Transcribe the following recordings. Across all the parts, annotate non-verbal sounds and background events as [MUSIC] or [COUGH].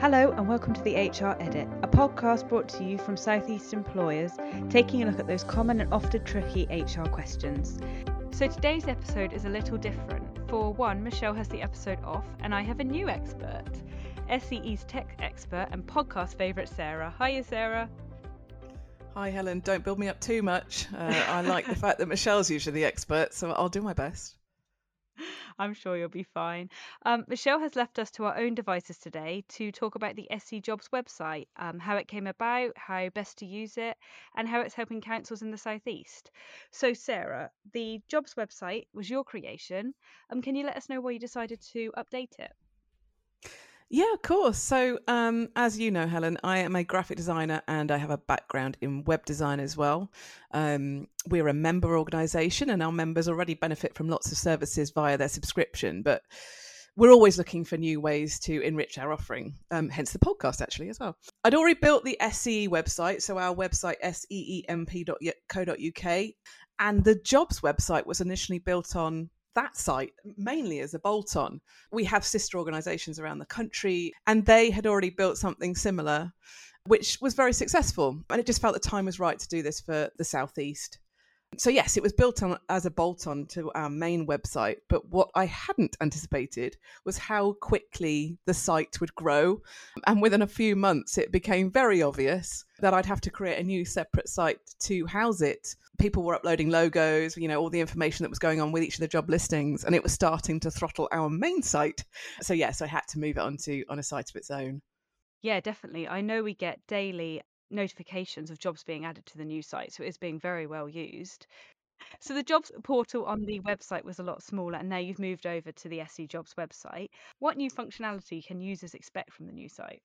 Hello, and welcome to the HR Edit, a podcast brought to you from Southeast employers, taking a look at those common and often tricky HR questions. So today's episode is a little different. For one, Michelle has the episode off, and I have a new expert SEE's tech expert and podcast favourite, Sarah. Hiya, Sarah. Hi, Helen. Don't build me up too much. Uh, I like the [LAUGHS] fact that Michelle's usually the expert, so I'll do my best. I'm sure you'll be fine. Um, Michelle has left us to our own devices today to talk about the SE Jobs website, um, how it came about, how best to use it, and how it's helping councils in the southeast. So, Sarah, the Jobs website was your creation. Um, can you let us know why you decided to update it? Yeah, of course. So, um, as you know, Helen, I am a graphic designer and I have a background in web design as well. Um, we're a member organisation and our members already benefit from lots of services via their subscription, but we're always looking for new ways to enrich our offering, um, hence the podcast actually as well. I'd already built the SEE website, so our website, seemp.co.uk, and the jobs website was initially built on that site mainly as a bolt on. We have sister organizations around the country, and they had already built something similar, which was very successful. And it just felt the time was right to do this for the Southeast. So, yes, it was built on as a bolt on to our main website. But what I hadn't anticipated was how quickly the site would grow. And within a few months, it became very obvious that I'd have to create a new separate site to house it. People were uploading logos, you know, all the information that was going on with each of the job listings, and it was starting to throttle our main site. So, yes, I had to move it onto on a site of its own. Yeah, definitely. I know we get daily notifications of jobs being added to the new site, so it is being very well used. So the jobs portal on the website was a lot smaller, and now you've moved over to the SE Jobs website. What new functionality can users expect from the new site?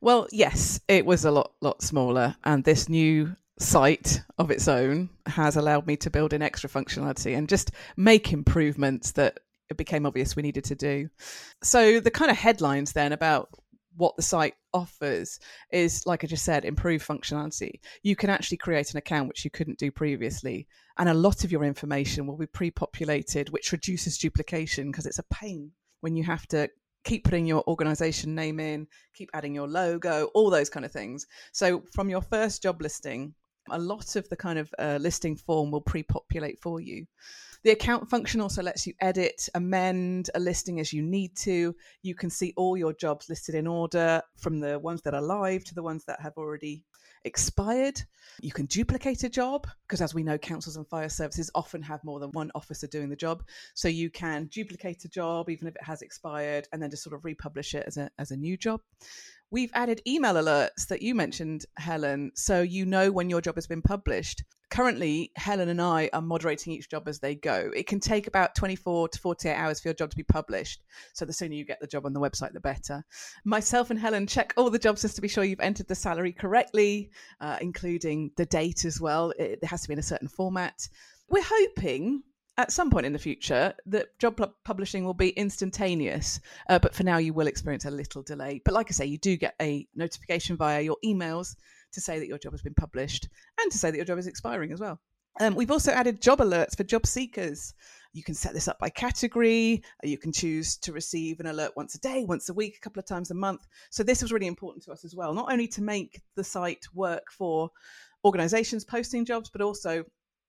Well, yes, it was a lot lot smaller, and this new site of its own has allowed me to build in extra functionality and just make improvements that it became obvious we needed to do. So the kind of headlines then about what the site offers is, like I just said, improved functionality. You can actually create an account which you couldn't do previously, and a lot of your information will be pre populated, which reduces duplication because it's a pain when you have to keep putting your organization name in, keep adding your logo, all those kind of things. So, from your first job listing, a lot of the kind of uh, listing form will pre populate for you. The account function also lets you edit, amend a listing as you need to. You can see all your jobs listed in order from the ones that are live to the ones that have already expired. You can duplicate a job because, as we know, councils and fire services often have more than one officer doing the job. So you can duplicate a job even if it has expired and then just sort of republish it as a, as a new job. We've added email alerts that you mentioned, Helen, so you know when your job has been published. Currently, Helen and I are moderating each job as they go. It can take about 24 to 48 hours for your job to be published. So the sooner you get the job on the website, the better. Myself and Helen check all the jobs just to be sure you've entered the salary correctly, uh, including the date as well. It, it has to be in a certain format. We're hoping at some point in the future that job publishing will be instantaneous. Uh, but for now you will experience a little delay. But like i say you do get a notification via your emails to say that your job has been published and to say that your job is expiring as well. Um, we've also added job alerts for job seekers. You can set this up by category. You can choose to receive an alert once a day once a week a couple of times a month. So this was really important to us as well not only to make the site work for organizations posting jobs but also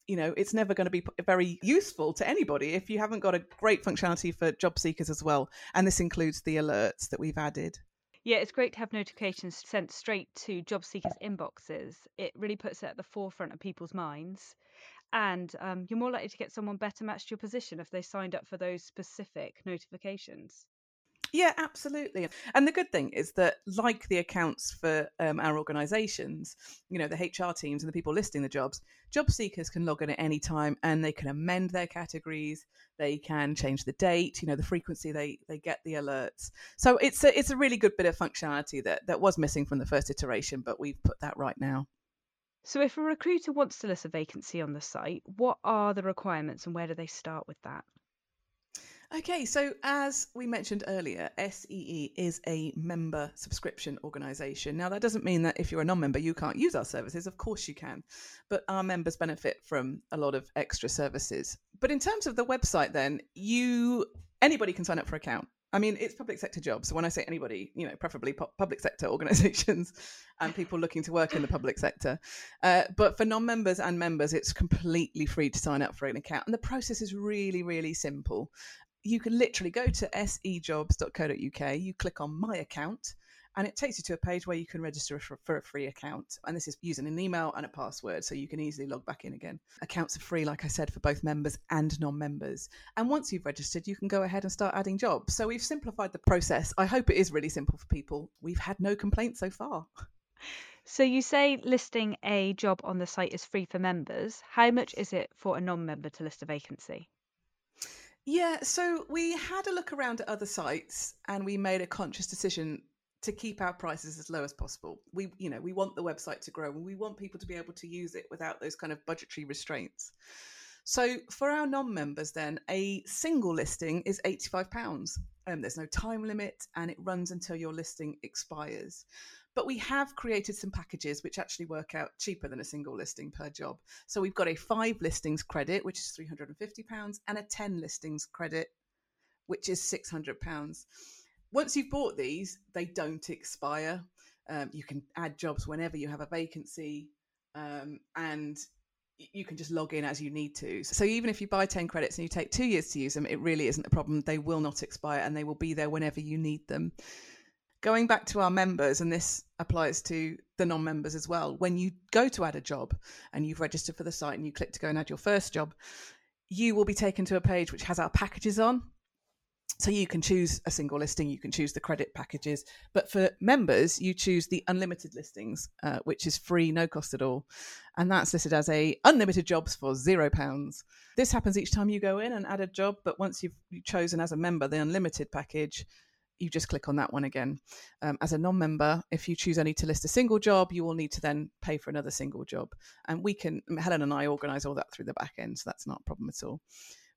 you know it's never going to be very useful to anybody if you haven't got a great functionality for job seekers as well and this includes the alerts that we've added yeah, it's great to have notifications sent straight to job seekers' inboxes. It really puts it at the forefront of people's minds. And um, you're more likely to get someone better matched to your position if they signed up for those specific notifications. Yeah, absolutely. And the good thing is that, like the accounts for um, our organisations, you know, the HR teams and the people listing the jobs, job seekers can log in at any time and they can amend their categories. They can change the date, you know, the frequency they, they get the alerts. So it's a, it's a really good bit of functionality that, that was missing from the first iteration, but we've put that right now. So, if a recruiter wants to list a vacancy on the site, what are the requirements and where do they start with that? Okay, so as we mentioned earlier, SEE is a member subscription organisation. Now, that doesn't mean that if you're a non member, you can't use our services. Of course, you can. But our members benefit from a lot of extra services. But in terms of the website, then, you anybody can sign up for an account. I mean, it's public sector jobs. So when I say anybody, you know, preferably public sector [LAUGHS] organisations and people looking to work in the public sector. Uh, but for non-members and members, it's completely free to sign up for an account, and the process is really, really simple. You can literally go to sejobs.co.uk. You click on My Account, and it takes you to a page where you can register for, for, a free account. And this is using an email and a password, so you can easily log back in again. Accounts are free, like I said, for both members and non members. And once you've registered, you can go ahead and start adding jobs. So we've simplified the process. I hope it is really simple for people. We've had no complaints so far. So you say listing a job on the site is free for members. How much is it for a non member to list a vacancy? Yeah, so we had a look around at other sites and we made a conscious decision to keep our prices as low as possible. We, you know, we want the website to grow and we want people to be able to use it without those kind of budgetary restraints. So for our non-members, then a single listing is eighty-five pounds. Um, there's no time limit, and it runs until your listing expires. But we have created some packages which actually work out cheaper than a single listing per job. So we've got a five listings credit, which is £350, and a 10 listings credit, which is £600 once you've bought these, they don't expire. Um, you can add jobs whenever you have a vacancy, um, and you can just log in as you need to. So even if you buy 10 credits and you take two years to use them, it really isn't a problem. They will not expire and they will be there whenever you need them. Going back to our members, and this applies to the non members as well, when you go to add a job and you've registered for the site and you click to go and add your first job, you will be taken to a page which has our packages on. So you can choose a single listing, you can choose the credit packages, but for members, you choose the unlimited listings, uh, which is free, no cost at all, and that's listed as a unlimited jobs for zero pounds. This happens each time you go in and add a job, but once you've chosen as a member the unlimited package, you just click on that one again. Um, as a non-member, if you choose only to list a single job, you will need to then pay for another single job, and we can Helen and I organise all that through the back end, so that's not a problem at all.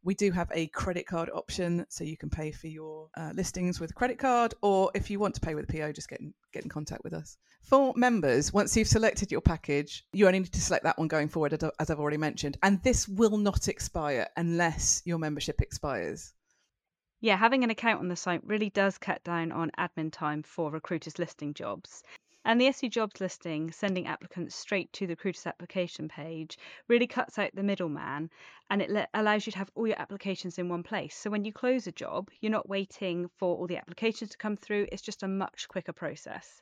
We do have a credit card option, so you can pay for your uh, listings with a credit card, or if you want to pay with a PO, just get in, get in contact with us. For members, once you've selected your package, you only need to select that one going forward, as I've already mentioned, and this will not expire unless your membership expires. Yeah, having an account on the site really does cut down on admin time for recruiters listing jobs. And the SE jobs listing, sending applicants straight to the recruiter's application page, really cuts out the middleman and it le- allows you to have all your applications in one place. So when you close a job, you're not waiting for all the applications to come through, it's just a much quicker process.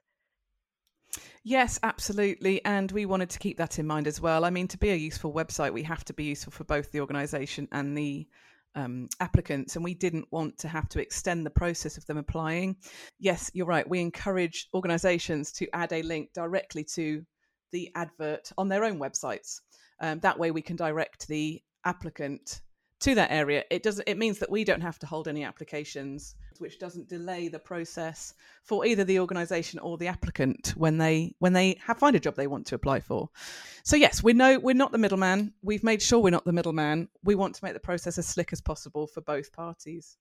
Yes, absolutely. And we wanted to keep that in mind as well. I mean, to be a useful website, we have to be useful for both the organisation and the um, applicants, and we didn't want to have to extend the process of them applying. Yes, you're right. We encourage organisations to add a link directly to the advert on their own websites. Um, that way, we can direct the applicant to that area. It doesn't It means that we don't have to hold any applications, which doesn't delay the process for either the organisation or the applicant when they when they have find a job they want to apply for. So yes, we know we're not the middleman. We've made sure we're not the middleman. We want to make the process as slick as possible for both parties.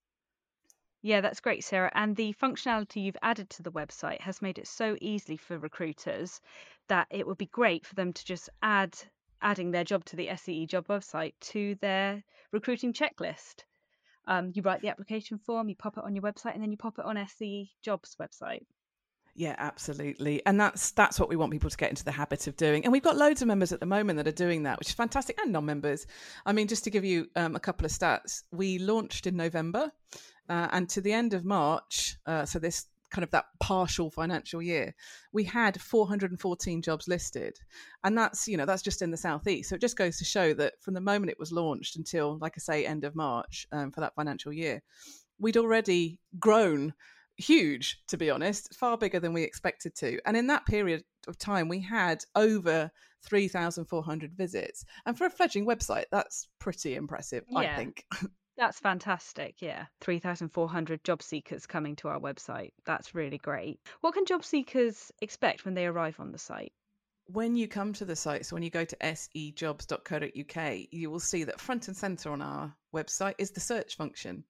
Yeah, that's great, Sarah. And the functionality you've added to the website has made it so easy for recruiters that it would be great for them to just add adding their job to the SEE job website to their recruiting checklist. Um, you write the application form, you pop it on your website, and then you pop it on SEE jobs website. Yeah, absolutely. And that's that's what we want people to get into the habit of doing. And we've got loads of members at the moment that are doing that, which is fantastic, and non-members. I mean, just to give you um, a couple of stats, we launched in November, uh, and to the end of March, uh, so this kind of that partial financial year, we had 414 jobs listed, and that's you know that's just in the southeast. So it just goes to show that from the moment it was launched until, like I say, end of March um, for that financial year, we'd already grown huge, to be honest, far bigger than we expected to. And in that period of time, we had over 3,400 visits. And for a fledgling website, that's pretty impressive, yeah. I think. [LAUGHS] That's fantastic. Yeah. 3,400 job seekers coming to our website. That's really great. What can job seekers expect when they arrive on the site? When you come to the site, so when you go to sejobs.co.uk, you will see that front and center on our website is the search function.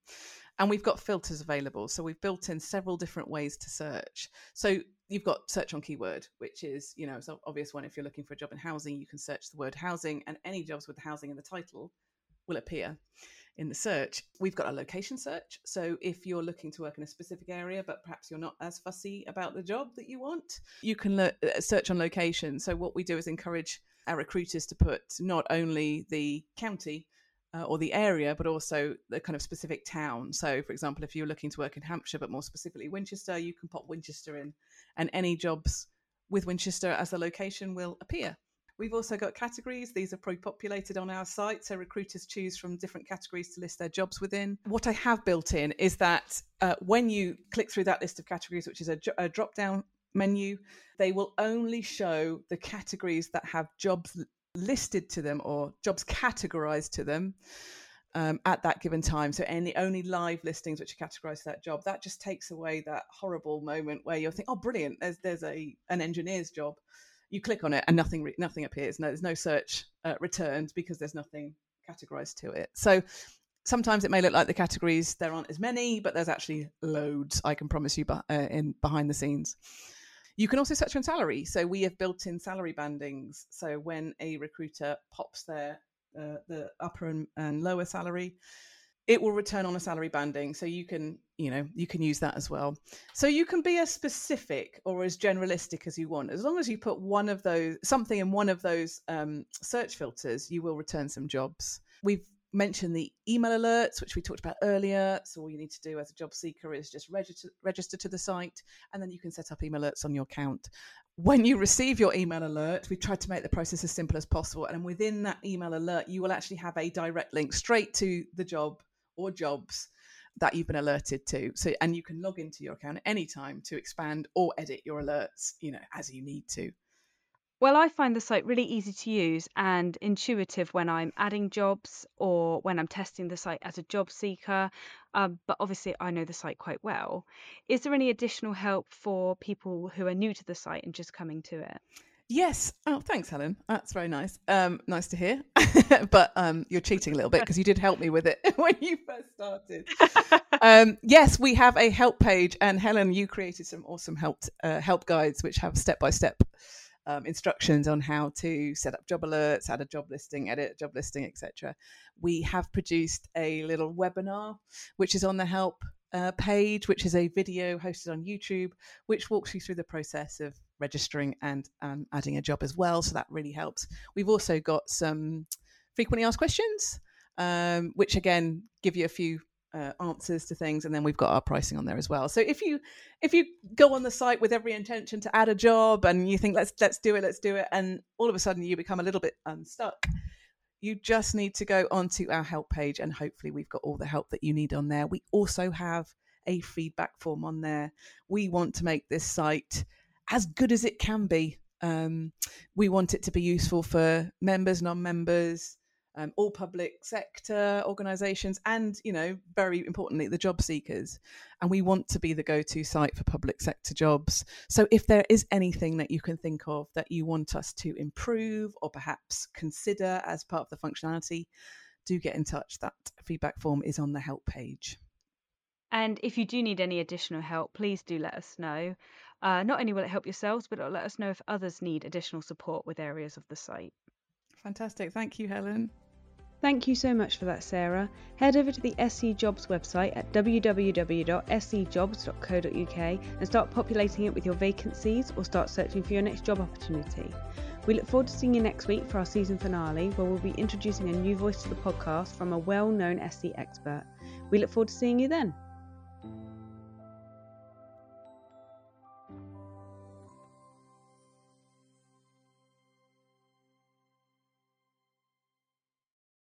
And we've got filters available. So we've built in several different ways to search. So you've got search on keyword, which is, you know, it's an obvious one. If you're looking for a job in housing, you can search the word housing, and any jobs with housing in the title will appear in the search. We've got a location search. So if you're looking to work in a specific area, but perhaps you're not as fussy about the job that you want, you can le- uh, search on location. So what we do is encourage our recruiters to put not only the county uh, or the area, but also the kind of specific town. So, for example, if you're looking to work in Hampshire, but more specifically Winchester, you can pop Winchester in, and any jobs with Winchester as the location will appear. We've also got categories. These are pre populated on our site. So recruiters choose from different categories to list their jobs within. What I have built in is that uh, when you click through that list of categories, which is a, a drop down menu, they will only show the categories that have jobs listed to them or jobs categorized to them um, at that given time. So any only live listings which are categorized to that job. That just takes away that horrible moment where you're thinking, oh, brilliant, there's there's a an engineer's job you click on it and nothing nothing appears. No, there's no search uh, returned because there's nothing categorized to it. So sometimes it may look like the categories there aren't as many, but there's actually loads. I can promise you, uh, in behind the scenes. You can also search on salary. So we have built in salary bandings. So when a recruiter pops their uh, the upper and, and lower salary, it will return on a salary banding so you can you know you can use that as well. So you can be as specific or as generalistic as you want. As long as you put one of those something in one of those um, search filters you will return some jobs. We've mentioned the email alerts which we talked about earlier. So all you need to do as a job seeker is just register register to the site and then you can set up email alerts on your account. When you receive your email alert, we tried to make the process as simple as possible. And within that email alert, you will actually have a direct link straight to the job or jobs that you've been alerted to. So, and you can log into your account at any time to expand or edit your alerts, you know, as you need to. Well, I find the site really easy to use and intuitive when I'm adding jobs or when I'm testing the site as a job seeker. Um, but obviously, I know the site quite well. Is there any additional help for people who are new to the site and just coming to it? Yes. Oh, thanks, Helen. That's very nice. Um, nice to hear. [LAUGHS] but um, you're cheating a little bit because you did help me with it [LAUGHS] when you first started. [LAUGHS] um, yes, we have a help page, and Helen, you created some awesome help uh, help guides which have step by step instructions on how to set up job alerts, add a job listing, edit a job listing, etc. We have produced a little webinar which is on the help uh, page, which is a video hosted on YouTube, which walks you through the process of registering and um, adding a job as well. So that really helps. We've also got some frequently asked questions, um, which again give you a few uh, answers to things, and then we've got our pricing on there as well. So if you if you go on the site with every intention to add a job and you think let's let's do it, let's do it, and all of a sudden you become a little bit unstuck you just need to go onto our help page, and hopefully, we've got all the help that you need on there. We also have a feedback form on there. We want to make this site as good as it can be. Um, we want it to be useful for members, non members, um, all public sector organisations, and you know, very importantly, the job seekers. And we want to be the go-to site for public sector jobs. So, if there is anything that you can think of that you want us to improve or perhaps consider as part of the functionality, do get in touch. That feedback form is on the help page. And if you do need any additional help, please do let us know. Uh, not only will it help yourselves, but it'll let us know if others need additional support with areas of the site. Fantastic. Thank you, Helen. Thank you so much for that, Sarah. Head over to the SE Jobs website at www.sejobs.co.uk and start populating it with your vacancies or start searching for your next job opportunity. We look forward to seeing you next week for our season finale, where we'll be introducing a new voice to the podcast from a well known SC expert. We look forward to seeing you then.